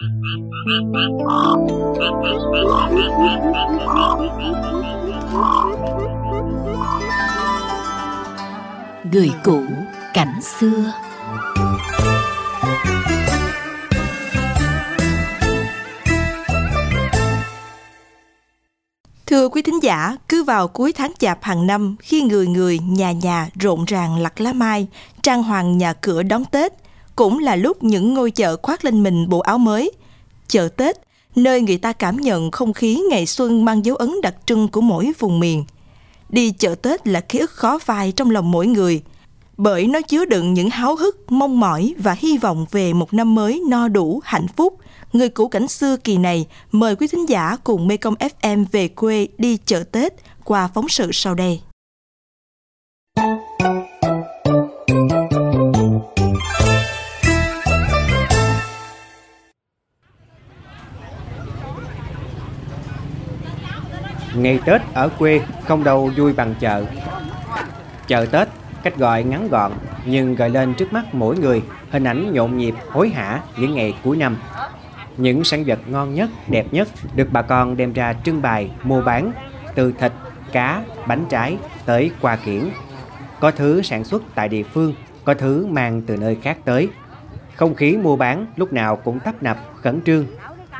Người cũ cảnh xưa. Thưa quý thính giả, cứ vào cuối tháng chạp hàng năm, khi người người, nhà nhà rộn ràng lặt lá mai, trang hoàng nhà cửa đón Tết, cũng là lúc những ngôi chợ khoác lên mình bộ áo mới. Chợ Tết, nơi người ta cảm nhận không khí ngày xuân mang dấu ấn đặc trưng của mỗi vùng miền. Đi chợ Tết là ký ức khó phai trong lòng mỗi người, bởi nó chứa đựng những háo hức, mong mỏi và hy vọng về một năm mới no đủ, hạnh phúc, người cũ cảnh xưa kỳ này mời quý thính giả cùng Mekong FM về quê đi chợ Tết qua phóng sự sau đây. Ngày Tết ở quê không đâu vui bằng chợ. Chợ Tết, cách gọi ngắn gọn nhưng gợi lên trước mắt mỗi người hình ảnh nhộn nhịp, hối hả những ngày cuối năm. Những sản vật ngon nhất, đẹp nhất được bà con đem ra trưng bày, mua bán từ thịt, cá, bánh trái tới quà kiển. Có thứ sản xuất tại địa phương, có thứ mang từ nơi khác tới. Không khí mua bán lúc nào cũng tấp nập, khẩn trương.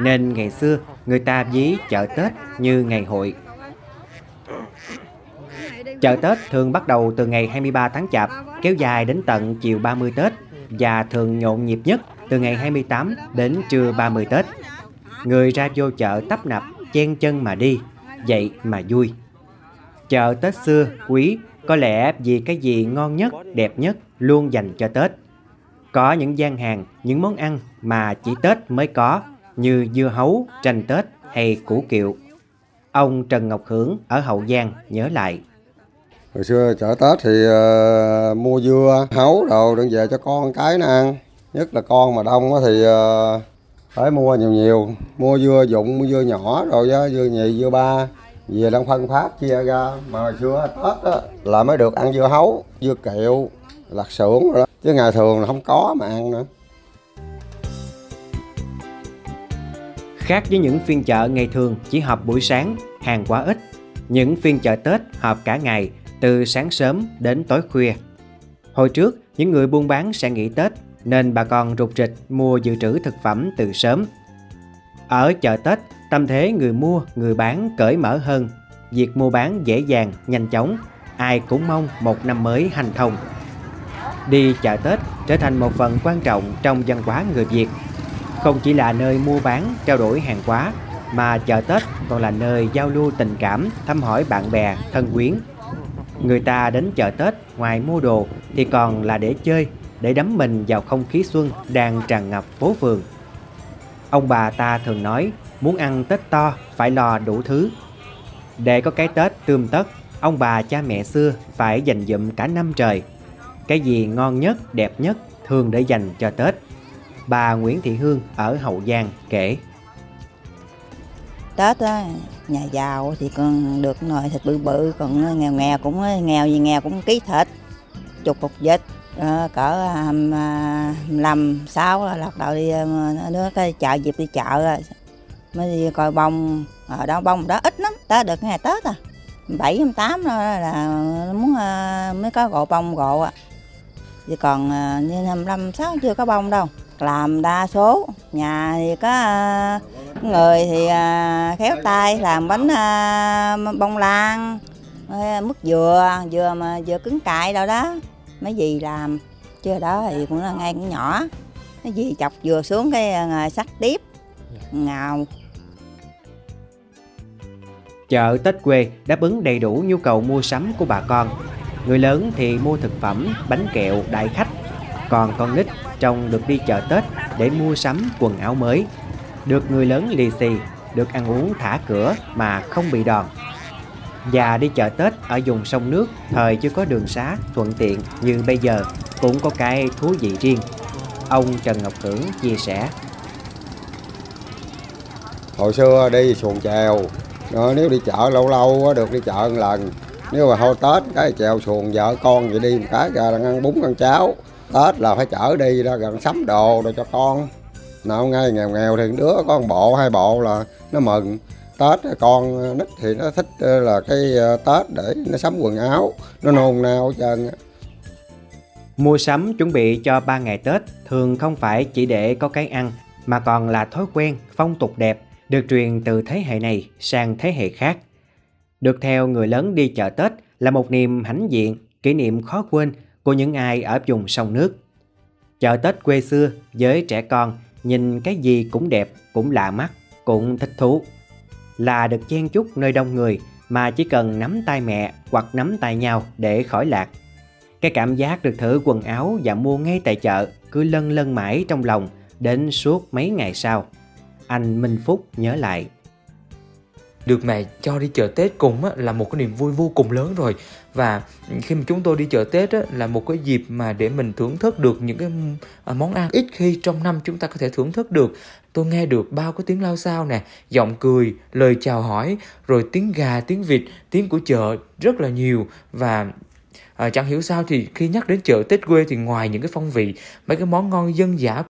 Nên ngày xưa người ta ví chợ Tết như ngày hội. Chợ Tết thường bắt đầu từ ngày 23 tháng Chạp, kéo dài đến tận chiều 30 Tết và thường nhộn nhịp nhất từ ngày 28 đến trưa 30 Tết. Người ra vô chợ tấp nập, chen chân mà đi, vậy mà vui. Chợ Tết xưa, quý, có lẽ vì cái gì ngon nhất, đẹp nhất luôn dành cho Tết. Có những gian hàng, những món ăn mà chỉ Tết mới có, như dưa hấu, tranh Tết hay củ kiệu. Ông Trần Ngọc Hưởng ở Hậu Giang nhớ lại. Hồi xưa chợ Tết thì uh, mua dưa, hấu đồ đừng về cho con cái nó ăn. Nhất là con mà đông thì uh, phải mua nhiều nhiều. Mua dưa dụng, mua dưa nhỏ rồi đó, dưa nhì, dưa ba. Về đang phân phát chia ra. Mà hồi xưa Tết đó, là mới được ăn dưa hấu, dưa kiệu, lạc xưởng rồi đó. Chứ ngày thường là không có mà ăn nữa. Khác với những phiên chợ ngày thường chỉ họp buổi sáng, hàng quá ít. Những phiên chợ Tết họp cả ngày, từ sáng sớm đến tối khuya. Hồi trước, những người buôn bán sẽ nghỉ Tết, nên bà con rụt rịch mua dự trữ thực phẩm từ sớm. Ở chợ Tết, tâm thế người mua, người bán cởi mở hơn. Việc mua bán dễ dàng, nhanh chóng, ai cũng mong một năm mới hành thông. Đi chợ Tết trở thành một phần quan trọng trong văn hóa người Việt không chỉ là nơi mua bán, trao đổi hàng hóa, mà chợ Tết còn là nơi giao lưu tình cảm, thăm hỏi bạn bè, thân quyến. Người ta đến chợ Tết ngoài mua đồ thì còn là để chơi, để đắm mình vào không khí xuân đang tràn ngập phố phường. Ông bà ta thường nói muốn ăn Tết to phải lo đủ thứ. Để có cái Tết tươm tất, ông bà cha mẹ xưa phải dành dụm cả năm trời. Cái gì ngon nhất, đẹp nhất thường để dành cho Tết bà Nguyễn Thị Hương ở Hậu Giang kể. Tết á, nhà giàu thì còn được nồi thịt bự bự, còn ờ, nghèo nghèo cũng ờ, nghèo gì nghèo cũng ký thịt, chục cục vịt, ờ, cỡ làm sáu là bắt đầu đi đứa cái chợ dịp đi chợ mới đi coi bông. Ở đó bông đó ít lắm tới được ngày tết à. Bảy tám là muốn mới có gộ bông gộ à chứ còn như năm năm sáu chưa có bông đâu. Làm đa số nhà thì có người thì uh, khéo tay làm bánh uh, bông lan mứt dừa dừa mà dừa cứng cại đâu đó. Mấy gì làm chưa đó thì cũng là ngay cũng nhỏ. Cái gì chọc dừa xuống cái uh, sắc tiếp ngào. Chợ Tết quê đáp ứng đầy đủ nhu cầu mua sắm của bà con. Người lớn thì mua thực phẩm bánh kẹo đại khách. Còn con nít trông được đi chợ Tết để mua sắm quần áo mới. Được người lớn lì xì, được ăn uống thả cửa mà không bị đòn. Và đi chợ Tết ở vùng sông nước thời chưa có đường xá thuận tiện như bây giờ cũng có cái thú vị riêng. Ông Trần Ngọc Hưởng chia sẻ. Hồi xưa đi xuồng chèo, ờ, nếu đi chợ lâu lâu được đi chợ một lần. Nếu mà thôi Tết cái chèo xuồng vợ con vậy đi một cái ra ăn bún ăn cháo Tết là phải chở đi ra gần sắm đồ rồi cho con nào ngay nghèo nghèo thì đứa có một bộ hai bộ là nó mừng tết con nít thì nó thích ờ, là cái ờ, tết để nó sắm quần áo nó nôn nao hết trơn. Mua sắm chuẩn bị cho ba ngày Tết thường không phải chỉ để có cái ăn mà còn là thói quen, phong tục đẹp được truyền từ thế hệ này sang thế hệ khác. Được theo người lớn đi chợ Tết là một niềm hãnh diện, kỷ niệm khó quên của những ai ở vùng sông nước. Chợ Tết quê xưa với trẻ con nhìn cái gì cũng đẹp, cũng lạ mắt, cũng thích thú. Là được chen chúc nơi đông người mà chỉ cần nắm tay mẹ hoặc nắm tay nhau để khỏi lạc. Cái cảm giác được thử quần áo và mua ngay tại chợ cứ lân lân mãi trong lòng đến suốt mấy ngày sau. Anh Minh Phúc nhớ lại được mẹ cho đi chợ Tết cùng á, là một cái niềm vui vô cùng lớn rồi. Và khi mà chúng tôi đi chợ Tết á, là một cái dịp mà để mình thưởng thức được những cái à, món ăn ít khi trong năm chúng ta có thể thưởng thức được. Tôi nghe được bao cái tiếng lao sao nè giọng cười lời chào hỏi rồi tiếng gà tiếng vịt tiếng của chợ rất là nhiều. Và à, chẳng hiểu sao thì khi nhắc đến chợ Tết quê thì ngoài những cái phong vị mấy cái món ngon dân dã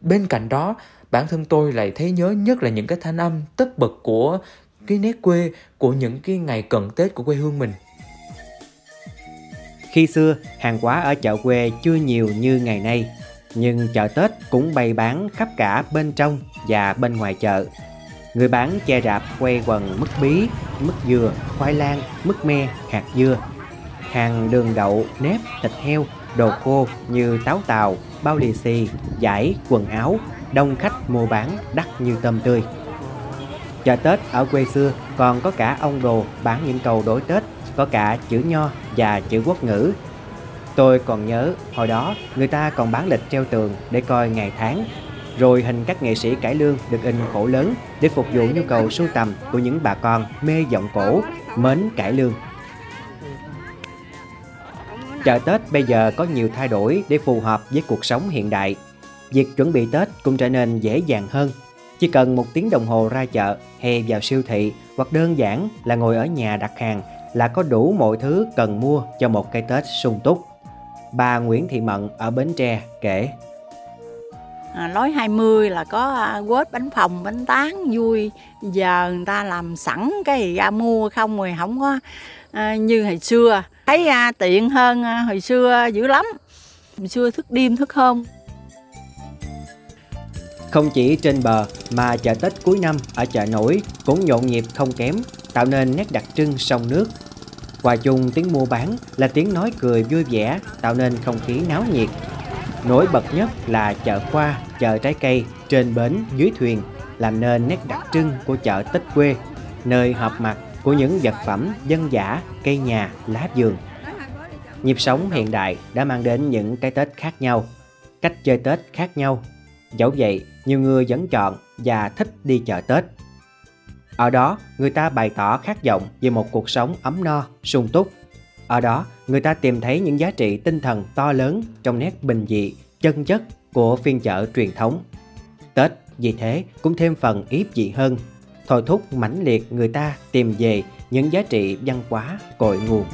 bên cạnh đó bản thân tôi lại thấy nhớ nhất là những cái thanh âm tất bật của cái nét quê của những cái ngày cận Tết của quê hương mình. Khi xưa, hàng hóa ở chợ quê chưa nhiều như ngày nay, nhưng chợ Tết cũng bày bán khắp cả bên trong và bên ngoài chợ. Người bán che rạp quay quần mứt bí, mứt dừa, khoai lang, mứt me, hạt dưa. Hàng đường đậu, nếp, thịt heo, đồ khô như táo tàu, bao lì xì, giải, quần áo, đông khách mua bán đắt như tôm tươi. Chợ Tết ở quê xưa còn có cả ông đồ bán những cầu đối Tết, có cả chữ nho và chữ quốc ngữ. Tôi còn nhớ hồi đó người ta còn bán lịch treo tường để coi ngày tháng, rồi hình các nghệ sĩ cải lương được in khổ lớn để phục vụ nhu cầu sưu tầm của những bà con mê giọng cổ, mến cải lương. Chợ Tết bây giờ có nhiều thay đổi để phù hợp với cuộc sống hiện đại. Việc chuẩn bị Tết cũng trở nên dễ dàng hơn. Chỉ cần một tiếng đồng hồ ra chợ hay vào siêu thị hoặc đơn giản là ngồi ở nhà đặt hàng là có đủ mọi thứ cần mua cho một cái Tết sung túc. Bà Nguyễn Thị Mận ở Bến Tre kể. à, lối 20 là có à, quết bánh phồng bánh tán vui giờ người ta làm sẵn cái ra mua không rồi không có à, như hồi xưa thấy à, tiện hơn à, hồi xưa dữ lắm hồi xưa thức đêm thức hôm không chỉ trên bờ mà chợ Tết cuối năm ở chợ nổi cũng nhộn nhịp không kém, tạo nên nét đặc trưng sông nước. Hòa chung tiếng mua bán là tiếng nói cười vui vẻ, tạo nên không khí náo nhiệt. Nổi bật nhất là chợ hoa, chợ trái cây, trên bến, dưới thuyền, làm nên nét đặc trưng của chợ Tết quê, nơi họp mặt của những vật phẩm dân giả cây nhà, lá vườn. Nhịp sống hiện đại đã mang đến những cái Tết khác nhau, cách chơi Tết khác nhau. Dẫu vậy, nhiều người vẫn chọn và thích đi chợ Tết. Ở đó, người ta bày tỏ khát vọng về một cuộc sống ấm no, sung túc. Ở đó, người ta tìm thấy những giá trị tinh thần to lớn trong nét bình dị, chân chất của phiên chợ truyền thống. Tết vì thế cũng thêm phần yếp dị hơn, thôi thúc mãnh liệt người ta tìm về những giá trị văn hóa cội nguồn.